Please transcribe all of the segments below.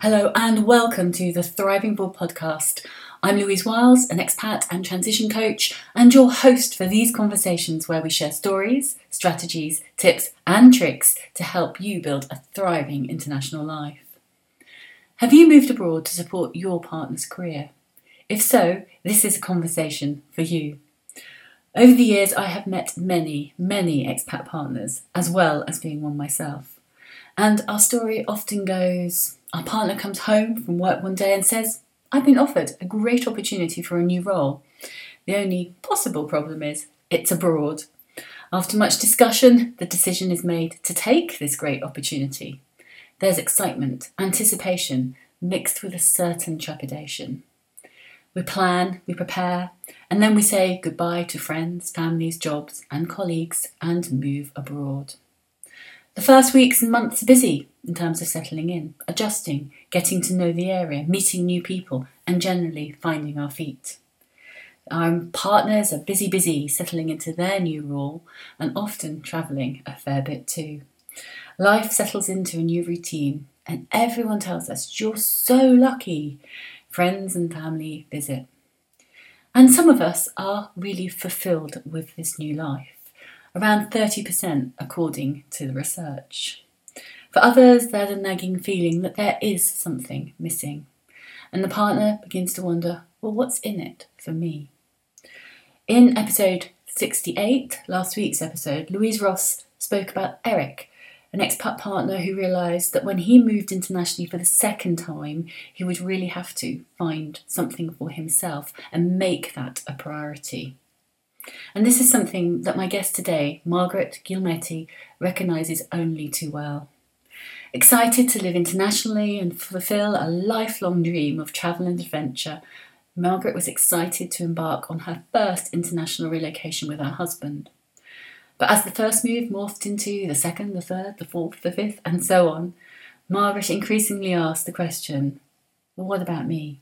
Hello and welcome to the Thriving Abroad podcast. I'm Louise Wiles, an expat and transition coach, and your host for these conversations where we share stories, strategies, tips, and tricks to help you build a thriving international life. Have you moved abroad to support your partner's career? If so, this is a conversation for you. Over the years, I have met many, many expat partners, as well as being one myself. And our story often goes our partner comes home from work one day and says, I've been offered a great opportunity for a new role. The only possible problem is it's abroad. After much discussion, the decision is made to take this great opportunity. There's excitement, anticipation, mixed with a certain trepidation. We plan, we prepare, and then we say goodbye to friends, families, jobs, and colleagues and move abroad. The first weeks and months are busy in terms of settling in, adjusting, getting to know the area, meeting new people, and generally finding our feet. Our partners are busy, busy settling into their new role and often travelling a fair bit too. Life settles into a new routine, and everyone tells us you're so lucky. Friends and family visit. And some of us are really fulfilled with this new life around 30% according to the research. For others, there's a nagging feeling that there is something missing, and the partner begins to wonder, well, what's in it for me? In episode 68, last week's episode, Louise Ross spoke about Eric, an expat partner who realised that when he moved internationally for the second time, he would really have to find something for himself and make that a priority. And this is something that my guest today, Margaret Gilmetti, recognises only too well. Excited to live internationally and fulfil a lifelong dream of travel and adventure, Margaret was excited to embark on her first international relocation with her husband. But as the first move morphed into the second, the third, the fourth, the fifth, and so on, Margaret increasingly asked the question well, what about me?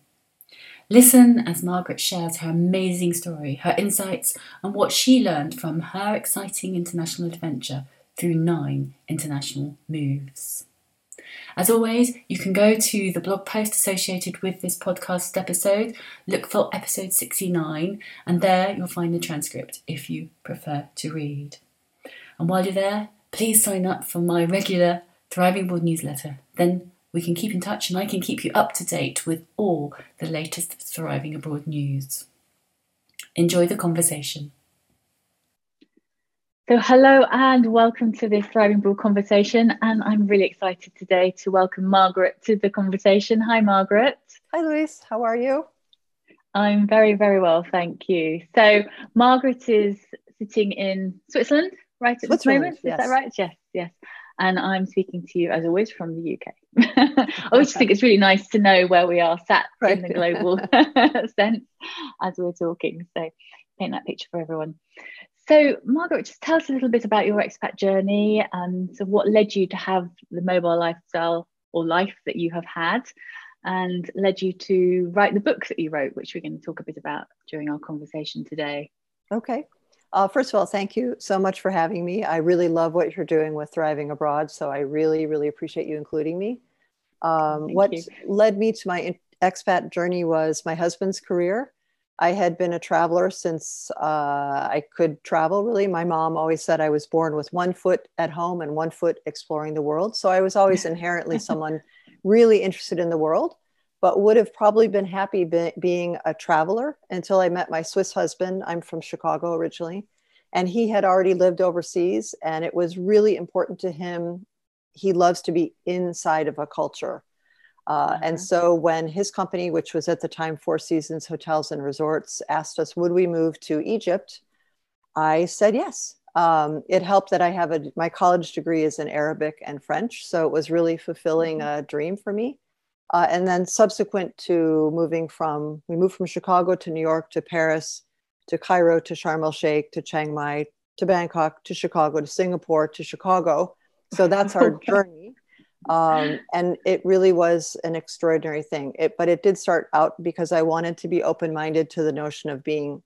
Listen as Margaret shares her amazing story, her insights, and what she learned from her exciting international adventure through nine international moves. As always, you can go to the blog post associated with this podcast episode, look for episode 69, and there you'll find the transcript if you prefer to read. And while you're there, please sign up for my regular Thriving Abroad newsletter. Then we can keep in touch and I can keep you up to date with all the latest Thriving Abroad news. Enjoy the conversation. So, hello and welcome to this Thriving Abroad conversation. And I'm really excited today to welcome Margaret to the conversation. Hi, Margaret. Hi, Louise. How are you? I'm very, very well, thank you. So, Margaret is sitting in Switzerland right at this moment. Yes. Is that right? Yes, yes and I'm speaking to you as always from the UK. I always think it's really nice to know where we are sat right. in the global sense as we're talking. So paint that picture for everyone. So, Margaret, just tell us a little bit about your expat journey and so what led you to have the mobile lifestyle or life that you have had and led you to write the book that you wrote, which we're going to talk a bit about during our conversation today. Okay. Uh, first of all, thank you so much for having me. I really love what you're doing with Thriving Abroad, so I really, really appreciate you including me. Um, what you. led me to my expat journey was my husband's career. I had been a traveler since uh, I could travel, really. My mom always said I was born with one foot at home and one foot exploring the world. So I was always inherently someone really interested in the world but would have probably been happy be- being a traveler until I met my Swiss husband. I'm from Chicago originally, and he had already lived overseas, and it was really important to him. He loves to be inside of a culture. Uh, mm-hmm. And so when his company, which was at the time Four Seasons Hotels and Resorts, asked us, would we move to Egypt? I said yes. Um, it helped that I have a, my college degree is in Arabic and French. So it was really fulfilling mm-hmm. a dream for me. Uh, and then subsequent to moving from, we moved from Chicago to New York to Paris to Cairo to Sharm el Sheikh to Chiang Mai to Bangkok to Chicago to Singapore to Chicago. So that's our journey. Um, and it really was an extraordinary thing. It, but it did start out because I wanted to be open minded to the notion of being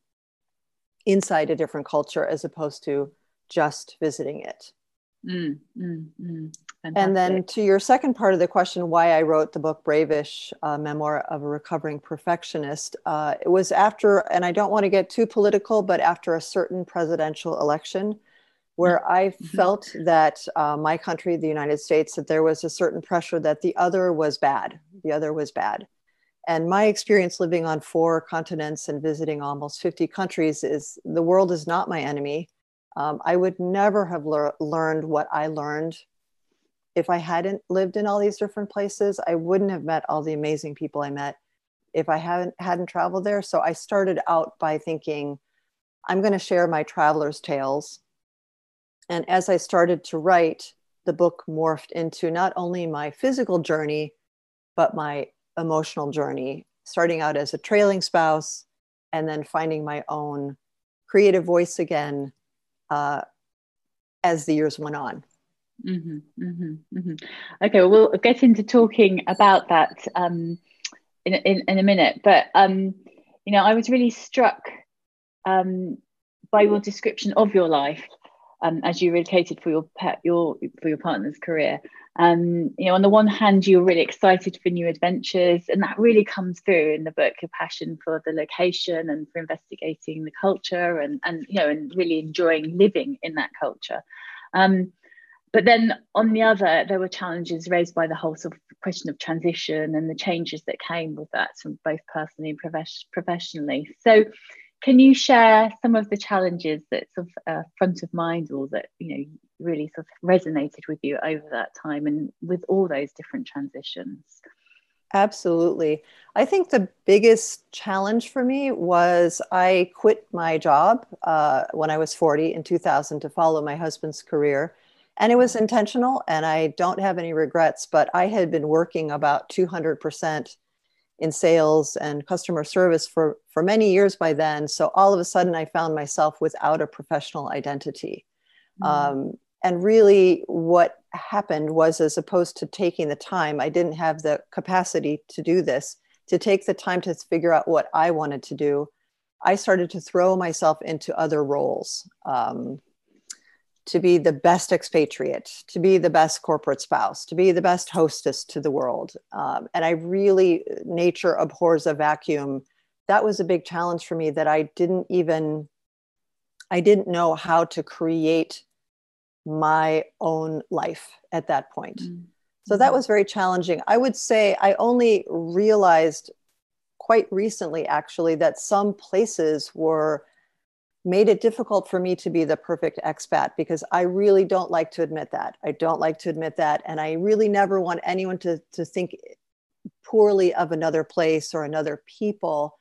inside a different culture as opposed to just visiting it. Mm, mm, mm. Fantastic. And then to your second part of the question, why I wrote the book Bravish, uh, Memoir of a Recovering Perfectionist, uh, it was after, and I don't want to get too political, but after a certain presidential election where mm-hmm. I mm-hmm. felt that uh, my country, the United States, that there was a certain pressure that the other was bad. The other was bad. And my experience living on four continents and visiting almost 50 countries is the world is not my enemy. Um, I would never have le- learned what I learned if I hadn't lived in all these different places, I wouldn't have met all the amazing people I met if I hadn't hadn't traveled there. So I started out by thinking, I'm going to share my traveler's tales. And as I started to write, the book morphed into not only my physical journey, but my emotional journey, starting out as a trailing spouse and then finding my own creative voice again uh, as the years went on. Mm-hmm, mm-hmm, mm-hmm. Okay, well, we'll get into talking about that um, in, in, in a minute. But um, you know, I was really struck um, by your description of your life um, as you relocated for your pet, your for your partner's career. Um, you know, on the one hand, you're really excited for new adventures, and that really comes through in the book. Your passion for the location and for investigating the culture, and and you know, and really enjoying living in that culture. Um, but then on the other, there were challenges raised by the whole sort of question of transition and the changes that came with that, from both personally and profes- professionally. So, can you share some of the challenges that sort of uh, front of mind or that you know really sort of resonated with you over that time and with all those different transitions? Absolutely. I think the biggest challenge for me was I quit my job uh, when I was 40 in 2000 to follow my husband's career and it was intentional and i don't have any regrets but i had been working about 200% in sales and customer service for for many years by then. So all of a sudden i found myself without a professional identity. Mm. um, and really what happened was as opposed to taking the time i didn't have the capacity to do this to take the time to figure out what i wanted to do i started to throw myself into other roles. Um, to be the best expatriate, to be the best corporate spouse, to be the best hostess to the world. Um, and I really, nature abhors a vacuum. That was a big challenge for me that I didn't even, I didn't know how to create my own life at that point. Mm-hmm. So that was very challenging. I would say I only realized quite recently, actually, that some places were made it difficult for me to be the perfect expat because I really don't like to admit that. I don't like to admit that. And I really never want anyone to, to think poorly of another place or another people.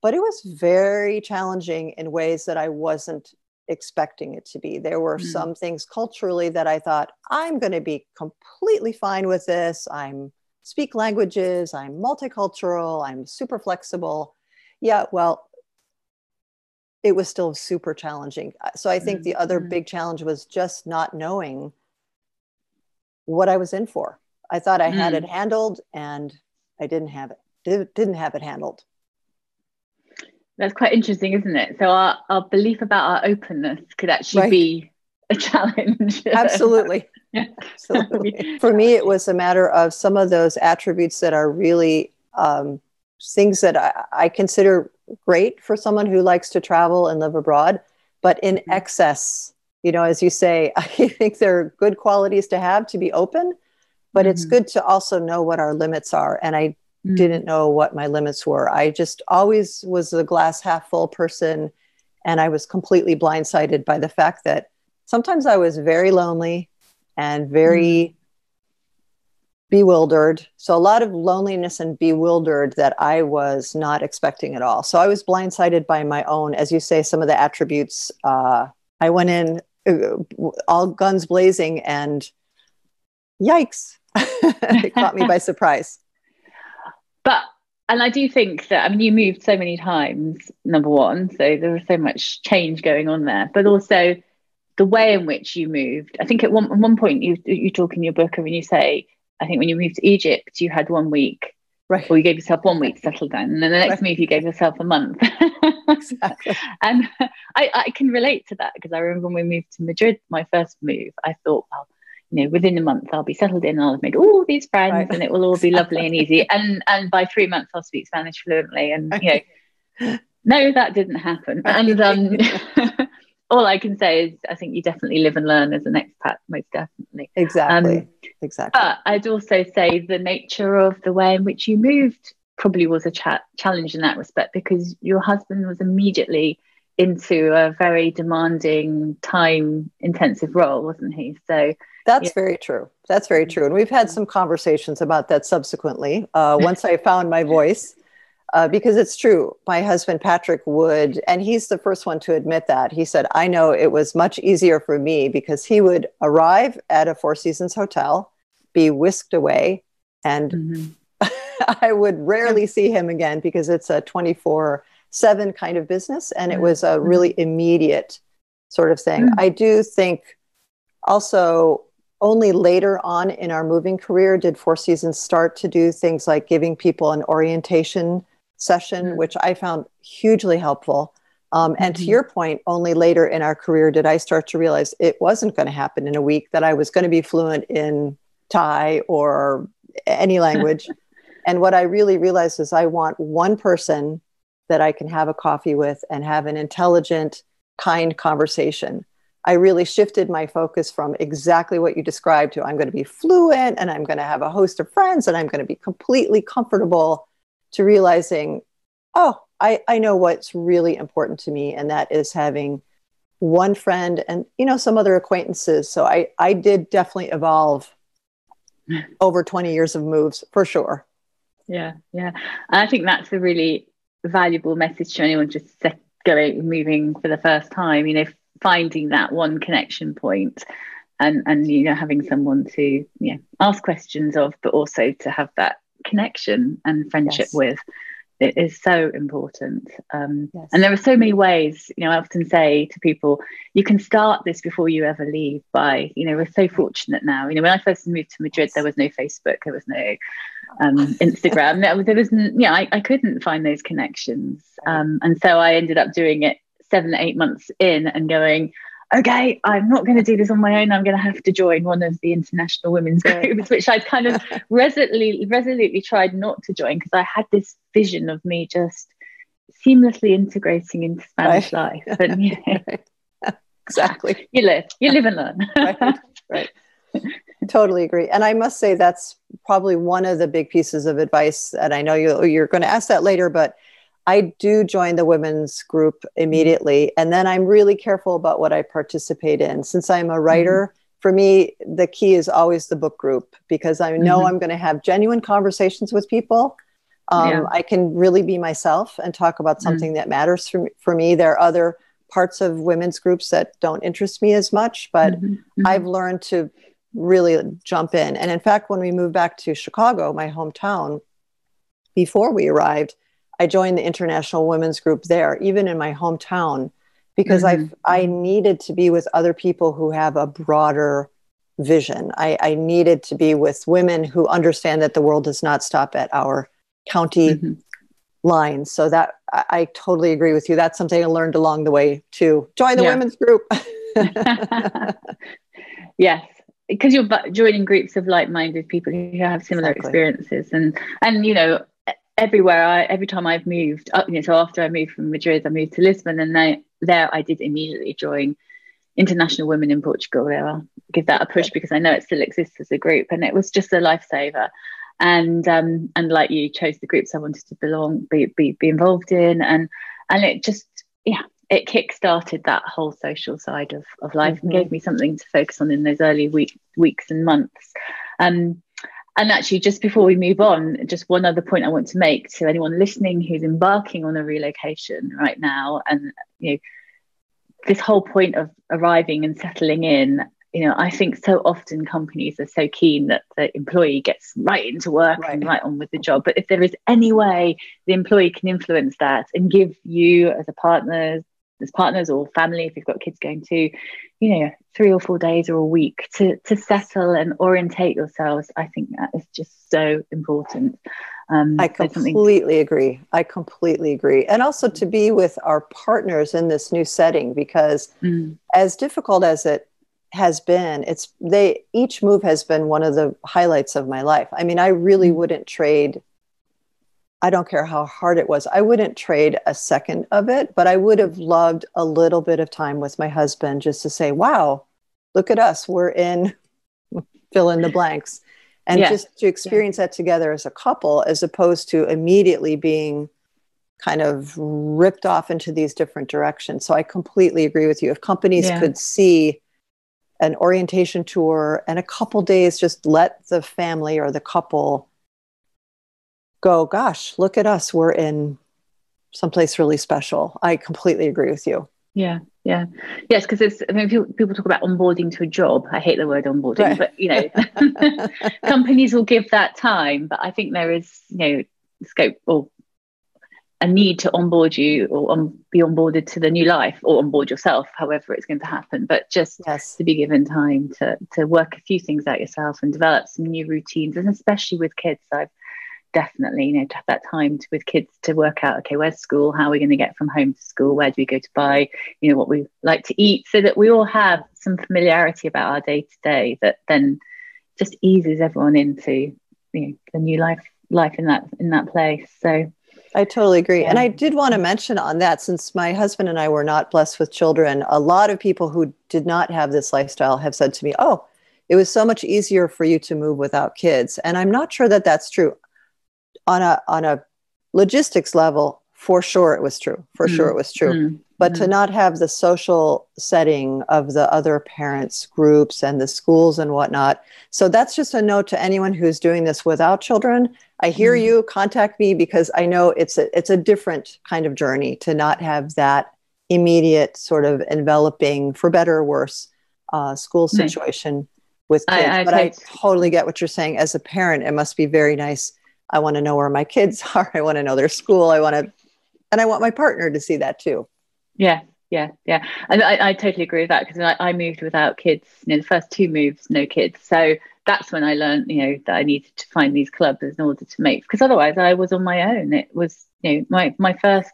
But it was very challenging in ways that I wasn't expecting it to be. There were mm. some things culturally that I thought, I'm going to be completely fine with this. I'm speak languages, I'm multicultural, I'm super flexible. Yeah, well, it was still super challenging. Uh, so I think mm-hmm. the other mm-hmm. big challenge was just not knowing what I was in for. I thought I had mm. it handled and I didn't have it. Didn't have it handled. That's quite interesting, isn't it? So our, our belief about our openness could actually right. be a challenge. Absolutely. Absolutely. For me, it was a matter of some of those attributes that are really um, things that I, I consider great for someone who likes to travel and live abroad, but in mm-hmm. excess, you know, as you say, I think they're good qualities to have to be open, but mm-hmm. it's good to also know what our limits are. And I mm-hmm. didn't know what my limits were. I just always was a glass half full person. And I was completely blindsided by the fact that sometimes I was very lonely and very mm-hmm bewildered. So a lot of loneliness and bewildered that I was not expecting at all. So I was blindsided by my own, as you say, some of the attributes. Uh, I went in uh, all guns blazing and yikes, it caught me by surprise. But and I do think that I mean you moved so many times. Number one, so there was so much change going on there, but also the way in which you moved. I think at one, at one point you you talk in your book I and you say I think when you moved to Egypt, you had one week. Right. Or you gave yourself one week to settle down. And then the next right. move, you gave yourself a month. exactly. And I, I can relate to that because I remember when we moved to Madrid, my first move, I thought, well, you know within a month I'll be settled in I'll have made all these friends right. and it will all be lovely and easy and and by three months I'll speak Spanish fluently and you know no that didn't happen and um all I can say is I think you definitely live and learn as an expat most definitely exactly um, exactly but I'd also say the nature of the way in which you moved probably was a cha- challenge in that respect because your husband was immediately into a very demanding time intensive role wasn't he so that's yeah. very true. That's very true. And we've had some conversations about that subsequently. Uh, once I found my voice, uh, because it's true. My husband, Patrick, would, and he's the first one to admit that. He said, I know it was much easier for me because he would arrive at a Four Seasons hotel, be whisked away, and mm-hmm. I would rarely see him again because it's a 24 7 kind of business. And it was a mm-hmm. really immediate sort of thing. Mm-hmm. I do think also only later on in our moving career did Four Seasons start to do things like giving people an orientation session, mm-hmm. which I found hugely helpful. Um, and mm-hmm. to your point, only later in our career did I start to realize it wasn't going to happen in a week, that I was going to be fluent in Thai or any language. and what I really realized is I want one person that I can have a coffee with and have an intelligent, kind conversation. I really shifted my focus from exactly what you described to I'm going to be fluent and I'm going to have a host of friends and I'm going to be completely comfortable to realizing, oh, I, I know what's really important to me, and that is having one friend and you know some other acquaintances. So I I did definitely evolve over 20 years of moves for sure. Yeah, yeah. And I think that's a really valuable message to anyone just going moving for the first time. You know, finding that one connection point and and you know having someone to you know ask questions of but also to have that connection and friendship yes. with it is so important. Um, yes. and there are so many ways you know i often say to people you can start this before you ever leave by you know we're so fortunate now. You know when i first moved to madrid there was no facebook there was no um, instagram. There was yeah I, I couldn't find those connections. Um, and so i ended up doing it seven, eight months in and going, okay, I'm not going to do this on my own. I'm going to have to join one of the international women's groups, which I kind of resolutely, resolutely tried not to join because I had this vision of me just seamlessly integrating into Spanish right. life. And yeah, exactly, you live, you live and learn. right, right. Totally agree. And I must say that's probably one of the big pieces of advice. And I know you, you're going to ask that later, but I do join the women's group immediately. And then I'm really careful about what I participate in. Since I'm a writer, mm-hmm. for me, the key is always the book group because I know mm-hmm. I'm going to have genuine conversations with people. Um, yeah. I can really be myself and talk about mm. something mm-hmm. that matters for, for me. There are other parts of women's groups that don't interest me as much, but mm-hmm. Mm-hmm. I've learned to really jump in. And in fact, when we moved back to Chicago, my hometown, before we arrived, I joined the International Women's Group there, even in my hometown, because mm-hmm. I I needed to be with other people who have a broader vision. I, I, needed to be with women who understand that the world does not stop at our county mm-hmm. lines. So that I, I, totally agree with you. That's something I learned along the way too. Join the yeah. women's group. yes, because you're joining groups of like-minded people who have similar exactly. experiences, and and you know everywhere I every time I've moved up, you know, so after I moved from Madrid, I moved to Lisbon, and I, there I did immediately join International Women in Portugal. There, I'll give that a push because I know it still exists as a group, and it was just a lifesaver. And um, and like you, chose the groups I wanted to belong, be be, be involved in, and and it just yeah, it kick-started that whole social side of, of life mm-hmm. and gave me something to focus on in those early week, weeks and months. Um, and actually, just before we move on, just one other point I want to make to anyone listening who's embarking on a relocation right now, and you know, this whole point of arriving and settling in. You know, I think so often companies are so keen that the employee gets right into work right. and right on with the job. But if there is any way the employee can influence that and give you as a partner, as partners or family, if you've got kids going to, you know, three or four days or a week to to settle and orientate yourselves, I think that is just so important. Um, I completely agree. I completely agree. And also to be with our partners in this new setting, because mm. as difficult as it has been it's they each move has been one of the highlights of my life i mean i really mm-hmm. wouldn't trade i don't care how hard it was i wouldn't trade a second of it but i would have loved a little bit of time with my husband just to say wow look at us we're in fill in the blanks and yeah. just to experience yeah. that together as a couple as opposed to immediately being kind of ripped off into these different directions so i completely agree with you if companies yeah. could see an orientation tour and a couple days just let the family or the couple go gosh look at us we're in someplace really special i completely agree with you yeah yeah yes because it's i mean people, people talk about onboarding to a job i hate the word onboarding right. but you know companies will give that time but i think there is you know scope or a need to onboard you or um, be onboarded to the new life or onboard yourself, however it's going to happen. But just yes. to be given time to to work a few things out yourself and develop some new routines, and especially with kids, I've definitely you know to have that time to, with kids to work out okay where's school how are we going to get from home to school where do we go to buy you know what we like to eat so that we all have some familiarity about our day to day that then just eases everyone into you know the new life life in that in that place so I totally agree. And I did want to mention on that, since my husband and I were not blessed with children, a lot of people who did not have this lifestyle have said to me, Oh, it was so much easier for you to move without kids. And I'm not sure that that's true. On a, on a logistics level, for sure it was true. For mm. sure it was true. Mm but mm-hmm. to not have the social setting of the other parents groups and the schools and whatnot so that's just a note to anyone who's doing this without children i hear mm-hmm. you contact me because i know it's a it's a different kind of journey to not have that immediate sort of enveloping for better or worse uh, school situation with kids I, I but i totally get what you're saying as a parent it must be very nice i want to know where my kids are i want to know their school i want to and i want my partner to see that too yeah, yeah, yeah. And I, I totally agree with that because I, I, moved without kids. You know, the first two moves, no kids. So that's when I learned, you know, that I needed to find these clubs in order to make. Because otherwise, I was on my own. It was, you know, my my first.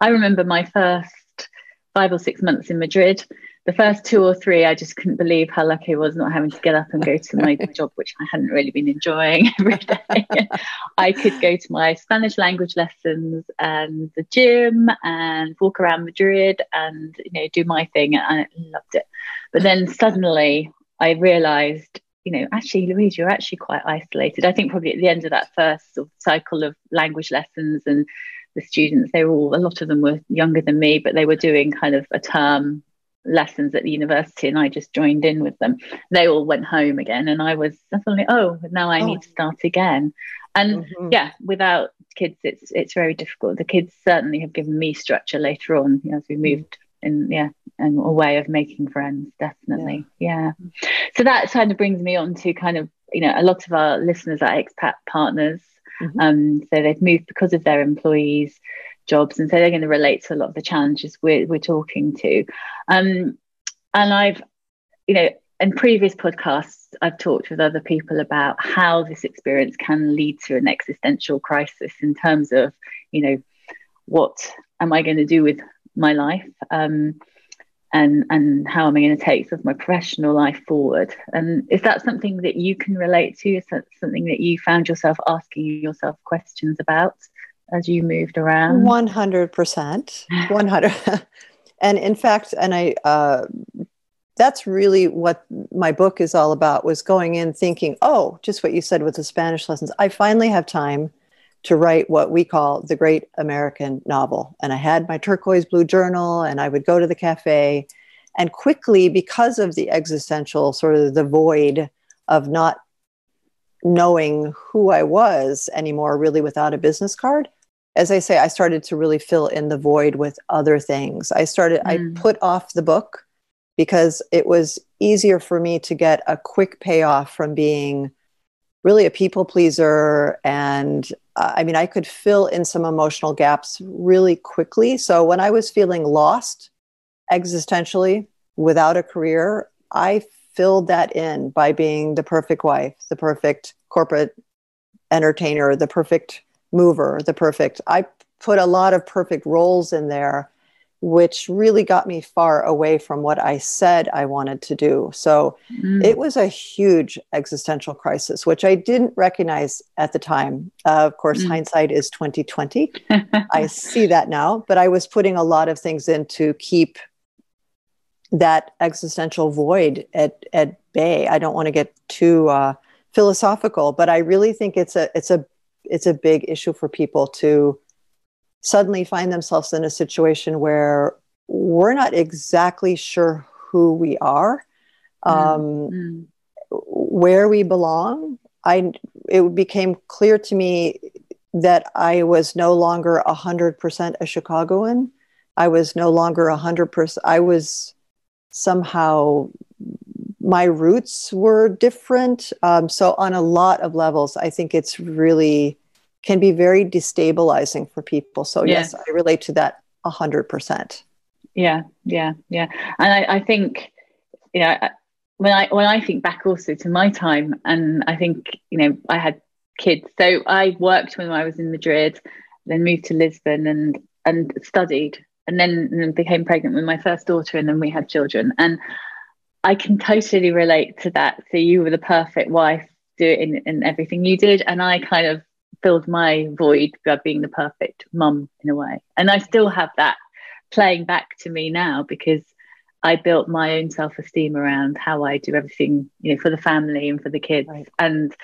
I remember my first five or six months in Madrid the first two or three, I just couldn't believe how lucky I was not having to get up and go to my job, which I hadn't really been enjoying every day. I could go to my Spanish language lessons and the gym and walk around Madrid and you know do my thing, and I loved it. But then suddenly, I realised, you know, actually, Louise, you're actually quite isolated. I think probably at the end of that first sort of cycle of language lessons and the students, they were all a lot of them were younger than me, but they were doing kind of a term lessons at the university and I just joined in with them. They all went home again and I was suddenly, oh, now I oh. need to start again. And mm-hmm. yeah, without kids it's it's very difficult. The kids certainly have given me structure later on you know, as we mm. moved in yeah and a way of making friends definitely yeah. yeah so that kind of brings me on to kind of you know a lot of our listeners are expat partners mm-hmm. um so they've moved because of their employees jobs and so they're going to relate to a lot of the challenges we're, we're talking to. Um, and i've you know in previous podcasts i've talked with other people about how this experience can lead to an existential crisis in terms of you know what am i going to do with my life um, and and how am i going to take sort of my professional life forward? And is that something that you can relate to? Is that something that you found yourself asking yourself questions about as you moved around? 100%. 100. and in fact, and I, uh, that's really what my book is all about was going in thinking, oh, just what you said with the Spanish lessons. I finally have time to write what we call the great American novel. And I had my turquoise blue journal and I would go to the cafe and quickly because of the existential sort of the void of not knowing who I was anymore really without a business card, as I say, I started to really fill in the void with other things. I started, mm. I put off the book because it was easier for me to get a quick payoff from being really a people pleaser. And uh, I mean, I could fill in some emotional gaps really quickly. So when I was feeling lost existentially without a career, I filled that in by being the perfect wife, the perfect corporate entertainer, the perfect mover, the perfect. I put a lot of perfect roles in there which really got me far away from what I said I wanted to do. So mm. it was a huge existential crisis, which I didn't recognize at the time. Uh, of course, mm. hindsight is 2020. I see that now, but I was putting a lot of things in to keep that existential void at, at bay. I don't want to get too uh, philosophical, but I really think it's a it's a it's a big issue for people to suddenly find themselves in a situation where we're not exactly sure who we are, um, mm-hmm. where we belong. I it became clear to me that I was no longer a hundred percent a Chicagoan. I was no longer a hundred percent. I was somehow my roots were different. Um, so on a lot of levels, I think it's really can be very destabilizing for people. So yeah. yes, I relate to that a hundred percent. Yeah, yeah, yeah. And I, I think, you know, when I when I think back also to my time, and I think, you know, I had kids. So I worked when I was in Madrid, then moved to Lisbon and and studied, and then and then became pregnant with my first daughter, and then we had children. And I can totally relate to that. So you were the perfect wife, do it in, in everything you did, and I kind of filled my void by being the perfect mum in a way. And I still have that playing back to me now because I built my own self-esteem around how I do everything, you know, for the family and for the kids. Right. And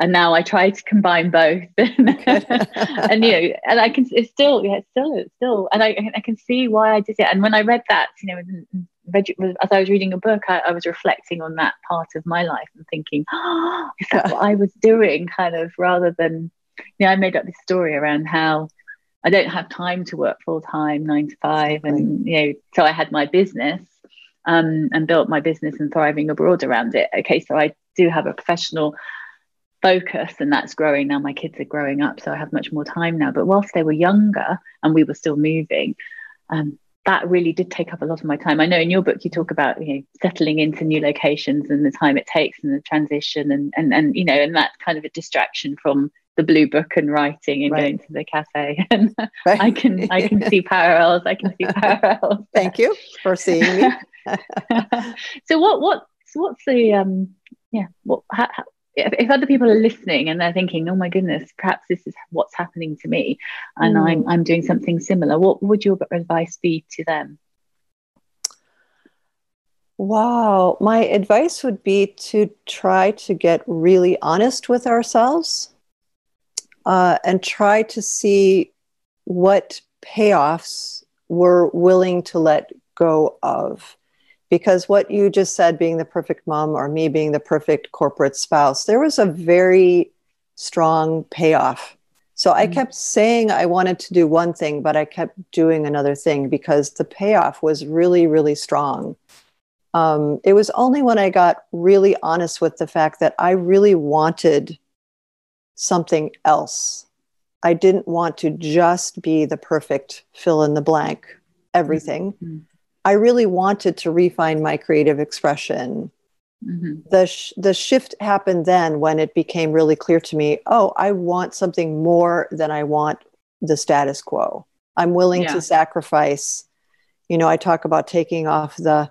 and now I try to combine both. and you know, and I can it's still, yeah, it's still, it's still, and I I can see why I did it. And when I read that, you know, as I was reading a book, I, I was reflecting on that part of my life and thinking, oh, is that what I was doing? Kind of rather than you know, I made up this story around how I don't have time to work full time, nine to five, and you know, so I had my business um, and built my business and thriving abroad around it. Okay, so I do have a professional focus, and that's growing now. My kids are growing up, so I have much more time now. But whilst they were younger and we were still moving, um, that really did take up a lot of my time. I know in your book you talk about you know settling into new locations and the time it takes and the transition and and and you know and that kind of a distraction from the blue book and writing and right. going to the cafe and right. i can i can see parallels i can see parallels thank you for seeing me so what what what's the um yeah what how, how, if, if, other people are listening and they're thinking oh my goodness perhaps this is what's happening to me and mm. i'm i'm doing something similar what would your advice be to them Wow. My advice would be to try to get really honest with ourselves uh, and try to see what payoffs we're willing to let go of. Because what you just said, being the perfect mom or me being the perfect corporate spouse, there was a very strong payoff. So I mm-hmm. kept saying I wanted to do one thing, but I kept doing another thing because the payoff was really, really strong. Um, it was only when I got really honest with the fact that I really wanted something else. I didn't want to just be the perfect fill in the blank everything. Mm-hmm. I really wanted to refine my creative expression. Mm-hmm. The sh- the shift happened then when it became really clear to me, oh, I want something more than I want the status quo. I'm willing yeah. to sacrifice. You know, I talk about taking off the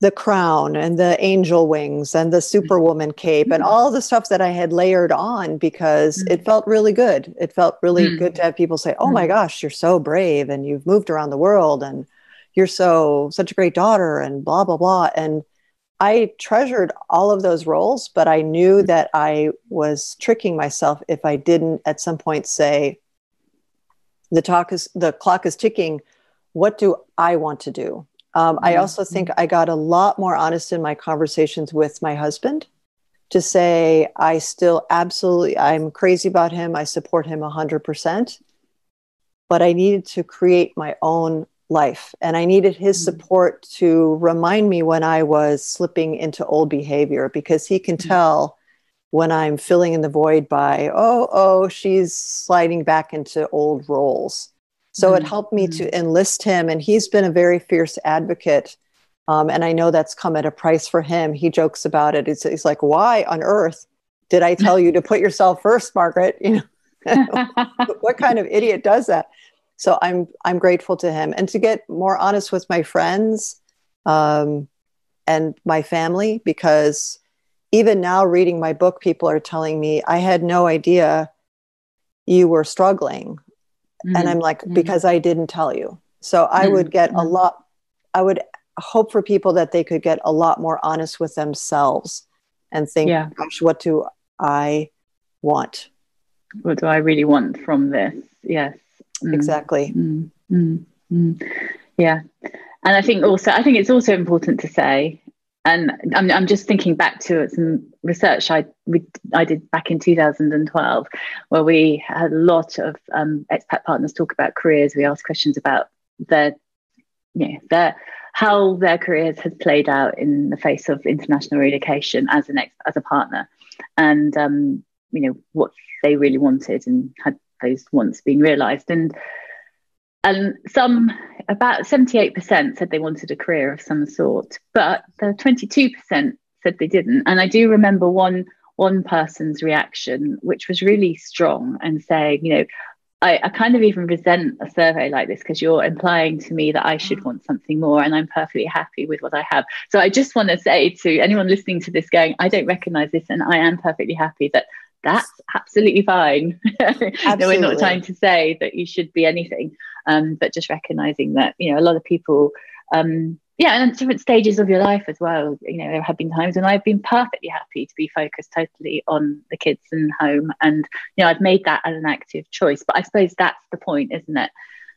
the crown and the angel wings and the superwoman cape and all the stuff that I had layered on because it mm. felt really good. It felt really mm. good to have people say, "Oh my mm. gosh, you're so brave and you've moved around the world and you're so such a great daughter and blah blah blah." And I treasured all of those roles, but I knew mm-hmm. that I was tricking myself if I didn't at some point say the talk is the clock is ticking. What do I want to do? Um, I mm-hmm. also mm-hmm. think I got a lot more honest in my conversations with my husband to say, I still absolutely, I'm crazy about him. I support him 100%. But I needed to create my own life. And I needed his mm-hmm. support to remind me when I was slipping into old behavior because he can mm-hmm. tell when I'm filling in the void by, oh, oh, she's sliding back into old roles. So mm-hmm. it helped me to enlist him, and he's been a very fierce advocate. Um, and I know that's come at a price for him. He jokes about it. He's, he's like, "Why on earth did I tell you to put yourself first, Margaret? You know, what kind of idiot does that?" So I'm I'm grateful to him, and to get more honest with my friends um, and my family because even now reading my book, people are telling me I had no idea you were struggling, mm-hmm. and I'm like mm-hmm. because I didn't tell you. So I mm-hmm. would get a mm-hmm. lot. I would hope for people that they could get a lot more honest with themselves and think, yeah. gosh, what do I want? What do I really want from this? Yes. Mm. Exactly. Mm. Mm. mm. Yeah. And I think also, I think it's also important to say, and I'm, I'm just thinking back to some research I we, I did back in 2012, where we had a lot of um, expat partners talk about careers. We asked questions about their, you know, their how their careers had played out in the face of international relocation as an ex, as a partner, and um, you know what they really wanted and had those wants being realised. And and some about 78% said they wanted a career of some sort, but the 22% said they didn't. And I do remember one one person's reaction, which was really strong, and saying, you know, I, I kind of even resent a survey like this because you're implying to me that I should mm. want something more and I'm perfectly happy with what I have. So I just want to say to anyone listening to this going, I don't recognize this and I am perfectly happy that that's absolutely fine. Absolutely. we're not trying to say that you should be anything, um, but just recognizing that, you know, a lot of people um, yeah, and at different stages of your life as well. You know, there have been times when I've been perfectly happy to be focused totally on the kids and home, and you know, I've made that as an active choice. But I suppose that's the point, isn't it?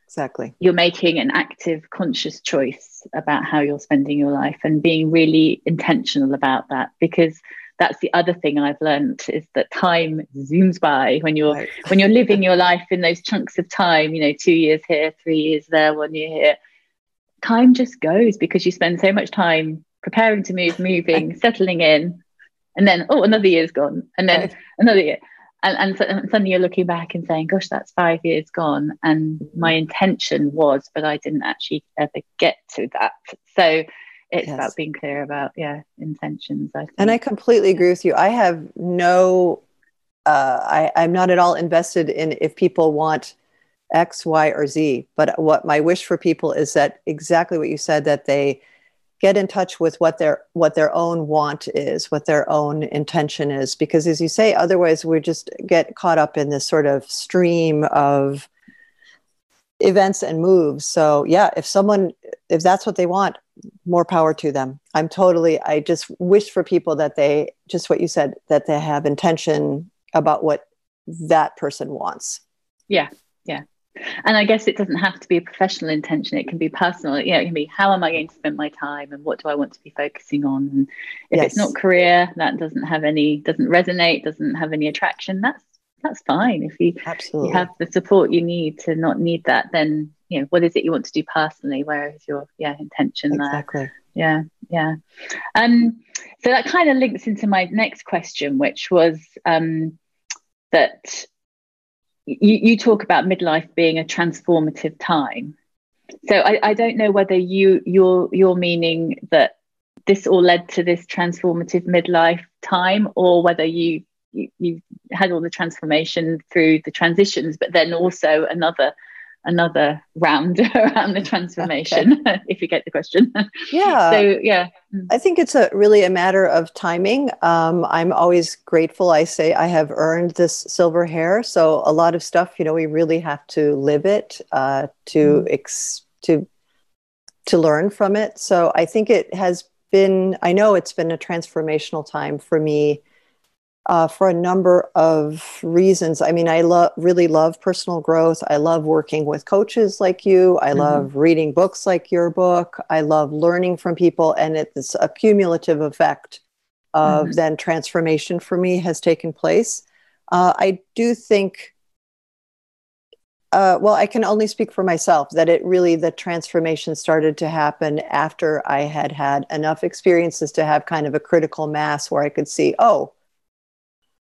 Exactly. You're making an active, conscious choice about how you're spending your life and being really intentional about that because that's the other thing I've learned is that time zooms by when you're right. when you're living your life in those chunks of time, you know, two years here, three years there, one year here time just goes because you spend so much time preparing to move, moving, settling in, and then oh, another year's gone, and then another year, and, and, suddenly you're looking back and saying, "Gosh, that's five years gone," and my intention was, but I didn't actually ever get to that. So it's yes. about being clear about yeah intentions. I and I completely agree with you. I have no, uh, I, I'm not at all invested in if people want X, Y, or Z. But what my wish for people is that exactly what you said that they get in touch with what their what their own want is, what their own intention is. Because as you say, otherwise we just get caught up in this sort of stream of events and moves. So yeah, if someone if that's what they want, more power to them. I'm totally I just wish for people that they just what you said, that they have intention about what that person wants. Yeah. Yeah and i guess it doesn't have to be a professional intention it can be personal you know it can be how am i going to spend my time and what do i want to be focusing on and if yes. it's not career that doesn't have any doesn't resonate doesn't have any attraction that's that's fine if you Absolutely. you have the support you need to not need that then you know what is it you want to do personally where is your yeah intention exactly there? yeah yeah um so that kind of links into my next question which was um that you, you talk about midlife being a transformative time. So I, I don't know whether you you're you're meaning that this all led to this transformative midlife time, or whether you you, you had all the transformation through the transitions, but then also another another round around the transformation okay. if you get the question yeah so yeah mm. i think it's a really a matter of timing um, i'm always grateful i say i have earned this silver hair so a lot of stuff you know we really have to live it uh, to mm. ex- to to learn from it so i think it has been i know it's been a transformational time for me uh, for a number of reasons. I mean, I love really love personal growth. I love working with coaches like you. I mm-hmm. love reading books like your book. I love learning from people, and it's a cumulative effect of mm-hmm. then transformation for me has taken place. Uh, I do think. Uh, well, I can only speak for myself that it really, the transformation started to happen after I had had enough experiences to have kind of a critical mass where I could see, oh,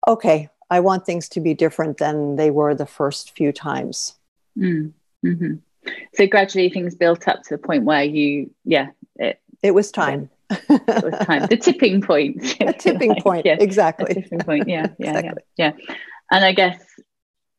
okay, I want things to be different than they were the first few times. Mm, hmm So gradually things built up to the point where you, yeah, it, it was time. it was time. The tipping point. A tipping like, point, yeah. exactly. A tipping point, yeah, yeah, exactly. yeah, yeah. And I guess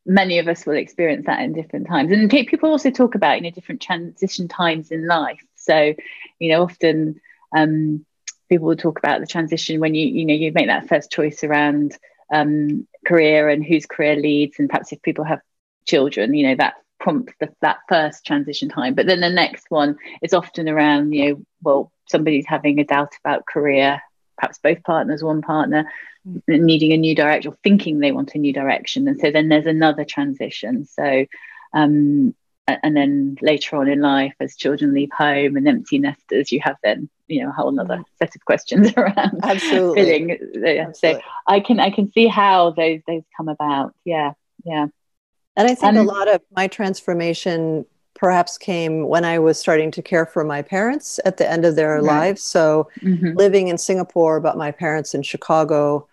many of us will experience that in different times. And people also talk about, you know, different transition times in life. So, you know, often um, people will talk about the transition when you, you know, you make that first choice around um, career and whose career leads, and perhaps if people have children, you know, that prompts the, that first transition time. But then the next one is often around, you know, well, somebody's having a doubt about career, perhaps both partners, one partner mm. needing a new direction or thinking they want a new direction. And so then there's another transition. So, um, and then later on in life, as children leave home and empty nesters, you have then you know a whole other mm. set of questions around absolutely filling. Absolutely. So I can I can see how those those come about. Yeah, yeah. And I think um, a lot of my transformation perhaps came when I was starting to care for my parents at the end of their right. lives. So mm-hmm. living in Singapore, but my parents in Chicago,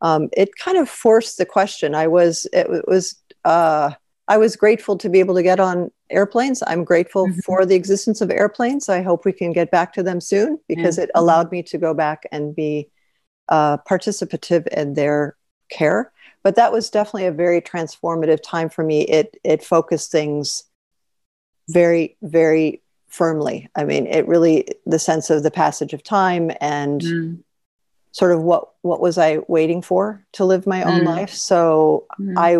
um, it kind of forced the question. I was it, it was uh, I was grateful to be able to get on airplanes. I'm grateful mm-hmm. for the existence of airplanes. I hope we can get back to them soon because mm-hmm. it allowed me to go back and be uh, participative in their care. But that was definitely a very transformative time for me. It it focused things very very firmly. I mean, it really the sense of the passage of time and mm. Sort of what what was I waiting for to live my own mm. life. So mm. I,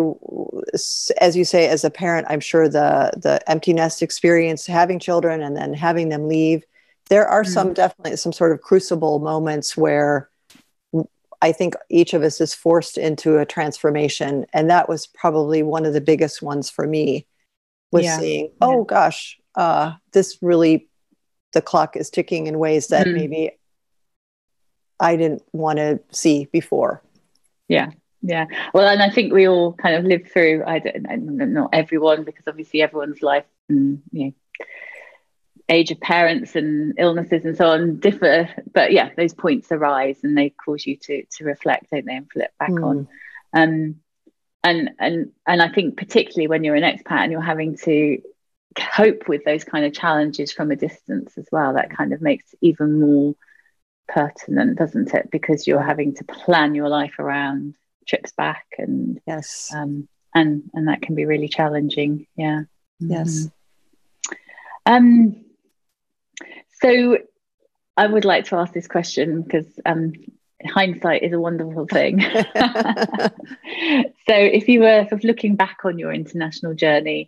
as you say, as a parent, I'm sure the the empty nest experience, having children and then having them leave, there are some mm. definitely some sort of crucible moments where I think each of us is forced into a transformation, and that was probably one of the biggest ones for me was yeah. seeing, oh yeah. gosh, uh, this really, the clock is ticking in ways that mm. maybe I didn't want to see before. Yeah. Yeah. Well, and I think we all kind of live through, I don't know, not everyone, because obviously everyone's life and, you know, age of parents and illnesses and so on differ. But yeah, those points arise and they cause you to to reflect, don't they, and flip back mm. on. Um, and and and I think particularly when you're an expat and you're having to cope with those kind of challenges from a distance as well, that kind of makes even more pertinent, doesn't it? Because you're having to plan your life around trips back and yes, um, and and that can be really challenging. Yeah. Yes. Mm-hmm. Um. So, I would like to ask this question because um, hindsight is a wonderful thing. so, if you were sort of looking back on your international journey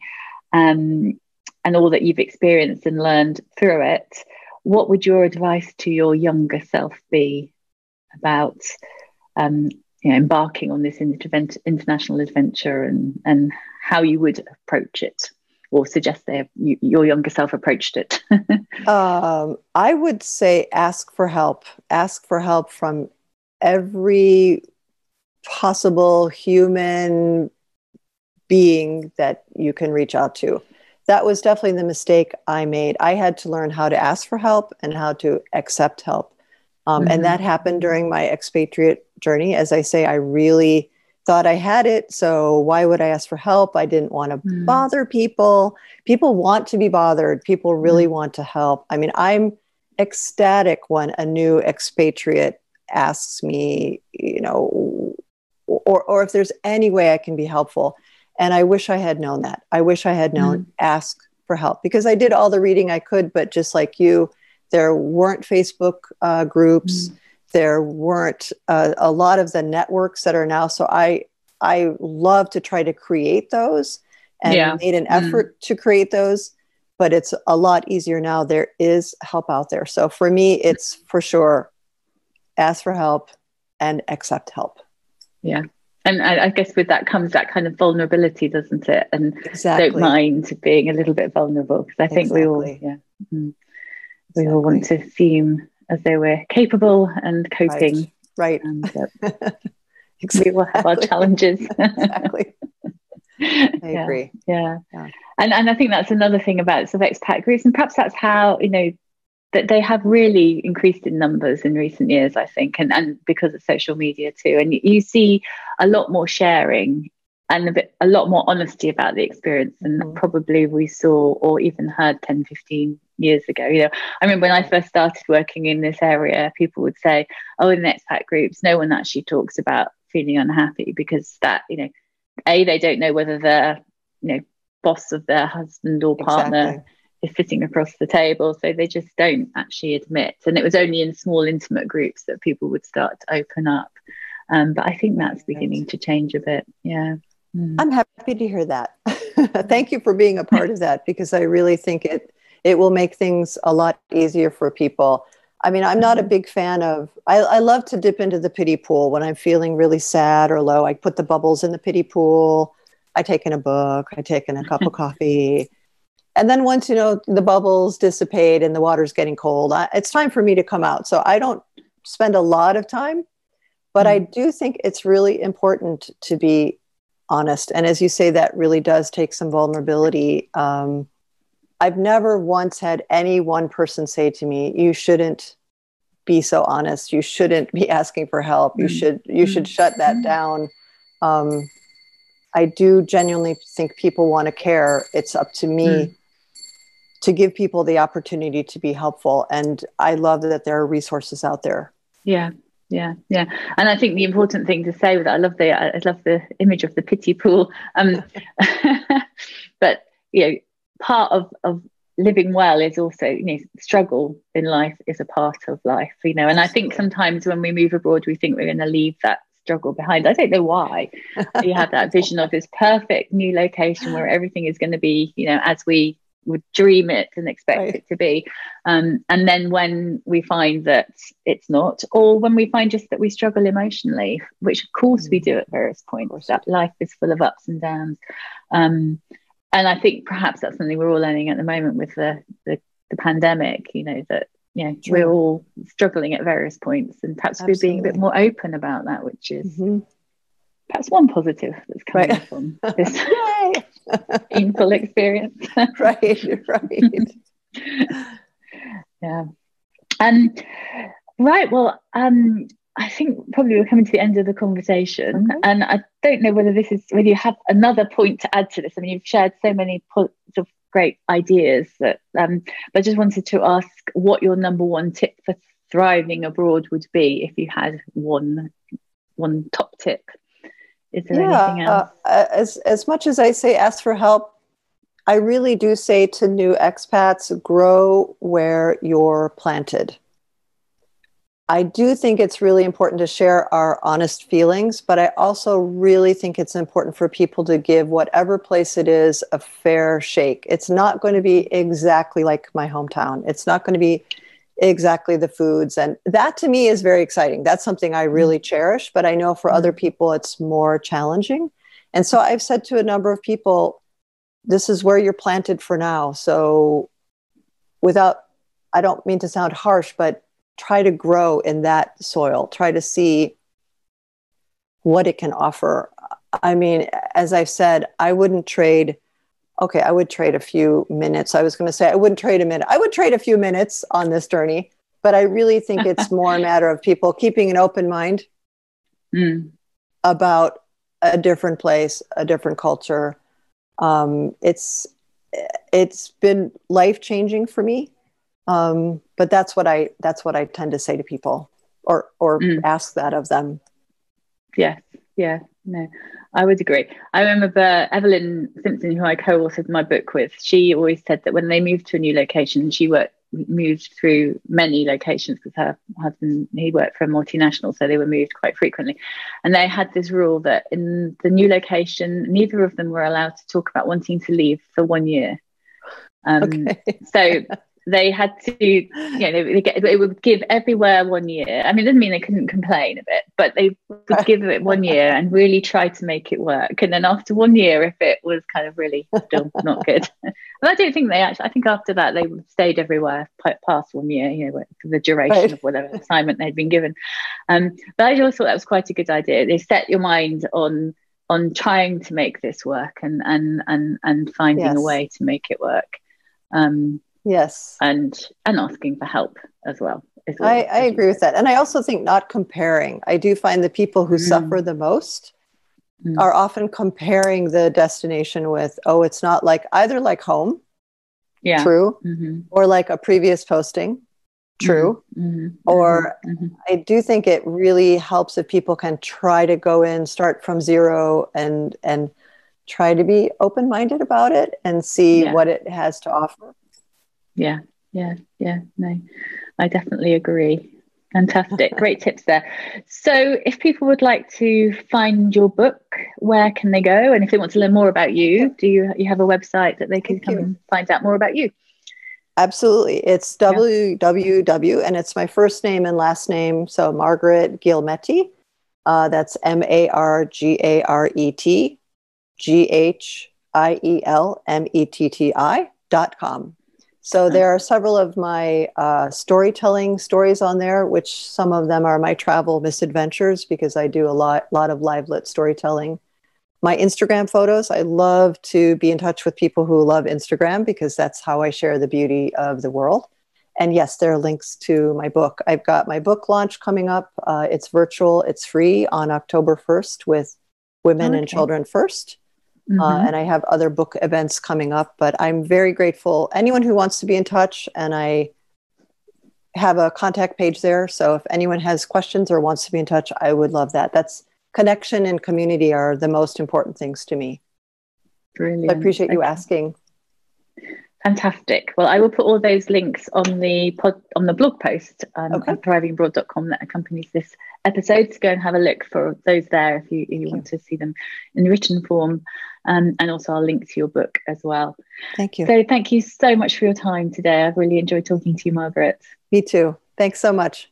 um, and all that you've experienced and learned through it, what would your advice to your younger self be about um, you know, embarking on this international adventure and, and how you would approach it? or suggest they you, your younger self approached it? um, I would say ask for help. Ask for help from every possible human being that you can reach out to. That was definitely the mistake I made. I had to learn how to ask for help and how to accept help. Um, mm-hmm. And that happened during my expatriate journey. As I say, I really thought I had it. So why would I ask for help? I didn't want to mm. bother people. People want to be bothered, people really mm. want to help. I mean, I'm ecstatic when a new expatriate asks me, you know, or, or if there's any way I can be helpful. And I wish I had known that. I wish I had known mm. ask for help because I did all the reading I could, but just like you, there weren't Facebook uh, groups. Mm. There weren't uh, a lot of the networks that are now. So I I love to try to create those and yeah. made an mm. effort mm. to create those, but it's a lot easier now. There is help out there. So for me, it's for sure ask for help and accept help. Yeah. And I, I guess with that comes that kind of vulnerability, doesn't it? And exactly. don't mind being a little bit vulnerable because I think exactly. we all, yeah, mm, we exactly. all want to seem as though we're capable and coping. Right. right. And, uh. We will have our challenges. exactly. I yeah, agree. Yeah. yeah. And and I think that's another thing about sort of expat groups, and perhaps that's how you know that they have really increased in numbers in recent years, I think, and, and because of social media too. And you see a lot more sharing and a, bit, a lot more honesty about the experience than mm. probably we saw or even heard 10, 15 years ago. You know, I remember when I first started working in this area, people would say, oh, in the expat groups, no one actually talks about feeling unhappy because that, you know, a they don't know whether the you know boss of their husband or partner exactly. Is sitting across the table so they just don't actually admit and it was only in small intimate groups that people would start to open up um, but i think that's beginning to change a bit yeah mm. i'm happy to hear that thank you for being a part of that because i really think it it will make things a lot easier for people I mean, I'm not a mm-hmm. big fan of, I, I, love to dip into the pity pool when I'm feeling really sad or low. I put the bubbles in the pity pool. I take in a book. I take in a cup of coffee. And then once, you know, the bubbles dissipate and the water's getting cold, I, it's time for me to come out. So I don't spend a lot of time, but mm. I mm-hmm. do think it's really important to be honest. And as you say, that really does take some vulnerability. Um, I've never once had any one person say to me, "You shouldn't be so honest. You shouldn't be asking for help. You mm-hmm. should you should shut that mm-hmm. down." Um, I do genuinely think people want to care. It's up to me. To give people the opportunity to be helpful, and I love that there are resources out there. Yeah, yeah yeah. And i think the important thing to say with that i love the i love the image of the pity pool. Um but you know part of of living well is also you know struggle in life is a part of life you know. And i think sometimes when we move abroad we think we're going to leave that struggle behind. I don't know why. You have that vision of this perfect new location where everything is going to be you know as we would dream it and expect right. it to be um, and then when we find that it's not or when we find just that we struggle emotionally which of course mm. we do at various points that life is full of ups and downs um, and I think perhaps that's something we're all learning at the moment with the the, the pandemic. You know that True. we're all struggling at various points, and perhaps Absolutely. we're being a bit more open about that, which is mm-hmm. perhaps one positive that's coming right. from this painful experience. right, right. yeah. Um. Right. Well. Um. I think probably we're coming to the end of the conversation, okay. and I don't know whether this is whether you have another point to add to this. I mean, you've shared so many sort of great ideas that, um, but I just wanted to ask what your number one tip for thriving abroad would be if you had one one top tip. Is there yeah, anything else? Uh, as as much as I say, ask for help. I really do say to new expats, grow where you're planted I do think it's really important to share our honest feelings, but I also really think it's important for people to give whatever place it is a fair shake. It's not going to be exactly like my hometown. It's not going to be exactly the foods. And that to me is very exciting. That's something I really mm-hmm. cherish, but I know for other mm-hmm. people it's more challenging. And so I've said to a number of people, this is where you're planted for now. So without, I don't mean to sound harsh, but try to grow in that soil, try to see what it can offer. I mean, as I've said, I wouldn't trade. Okay, I would trade a few minutes. I was going to say I wouldn't trade a minute. I would trade a few minutes on this journey, but I really think it's more a matter of people keeping an open mind mm. about a different place, a different culture. Um, it's it's been life changing for me um, but that's what I that's what I tend to say to people or or mm. ask that of them. Yes, yeah, no, I would agree. I remember Evelyn Simpson, who I co-authored my book with. She always said that when they moved to a new location, she worked moved through many locations because her husband he worked for a multinational so they were moved quite frequently and they had this rule that in the new location neither of them were allowed to talk about wanting to leave for one year um, okay. so they had to, you know, they, they, get, they, would give everywhere one year. I mean, it doesn't mean they couldn't complain a bit, but they would give it one year and really try to make it work. And then after one year, if it was kind of really still not good, and I don't think they actually. I think after that they stayed everywhere past one year, you know, for the duration right. of whatever assignment they'd been given. Um, but I just thought that was quite a good idea. They set your mind on on trying to make this work and and and and finding yes. a way to make it work. Um, Yes. And and asking for help as well. I, I agree with that. And I also think not comparing. I do find the people who mm. suffer the most mm. are often comparing the destination with, oh, it's not like either like home, yeah. true, mm-hmm. or like a previous posting. true. Mm-hmm. Or mm-hmm. I do think it really helps if people can try to go in, start from zero, and and try to be open minded about it and see yeah. what it has to offer. Yeah, yeah, yeah. No, I definitely agree. Fantastic. Great tips there. So, if people would like to find your book, where can they go? And if they want to learn more about you, do you you have a website that they can Thank come you. and find out more about you? Absolutely. It's yeah. www, and it's my first name and last name. So, Margaret Ghielmetti Uh, that's M A R G A R E T G H I E L M E T T I dot com. So there are several of my uh, storytelling stories on there, which some of them are my travel misadventures because I do a lot, lot of live lit storytelling. My Instagram photos, I love to be in touch with people who love Instagram because that's how I share the beauty of the world. And yes, there are links to my book. I've got my book launch coming up. Uh, it's virtual, it's free on October 1st with Women okay. and Children First. Uh, mm-hmm. Uh, and I have other book events coming up, but I'm very grateful. Anyone who wants to be in touch, and I have a contact page there. So if anyone has questions or wants to be in touch, I would love that. That's connection and community are the most important things to me. Brilliant. I appreciate you okay. asking. Fantastic. Well, I will put all those links on the pod, on the blog post um, okay. at thrivingabroad.com that accompanies this episode. So go and have a look for those there if you, if you want to see them in written form. Um, and also I'll link to your book as well. Thank you. So thank you so much for your time today. I've really enjoyed talking to you, Margaret. Me too. Thanks so much.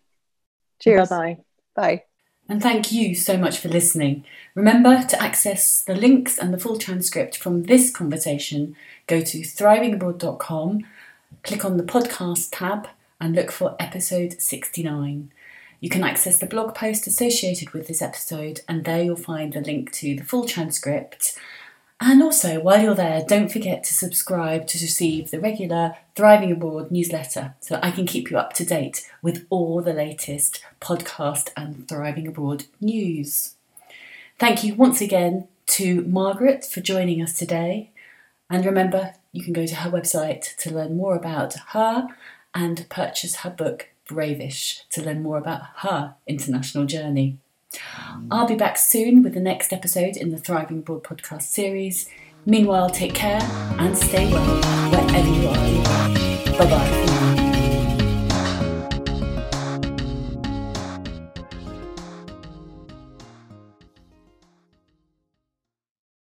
Cheers. Bye-bye. Bye. And thank you so much for listening. Remember to access the links and the full transcript from this conversation. Go to thrivingabroad.com, click on the podcast tab, and look for episode 69. You can access the blog post associated with this episode, and there you'll find the link to the full transcript. And also, while you're there, don't forget to subscribe to receive the regular Thriving Abroad newsletter so I can keep you up to date with all the latest podcast and Thriving Abroad news. Thank you once again to Margaret for joining us today. And remember, you can go to her website to learn more about her and purchase her book, Bravish, to learn more about her international journey. I'll be back soon with the next episode in the Thriving Abroad podcast series. Meanwhile, take care and stay well wherever you are. Bye bye.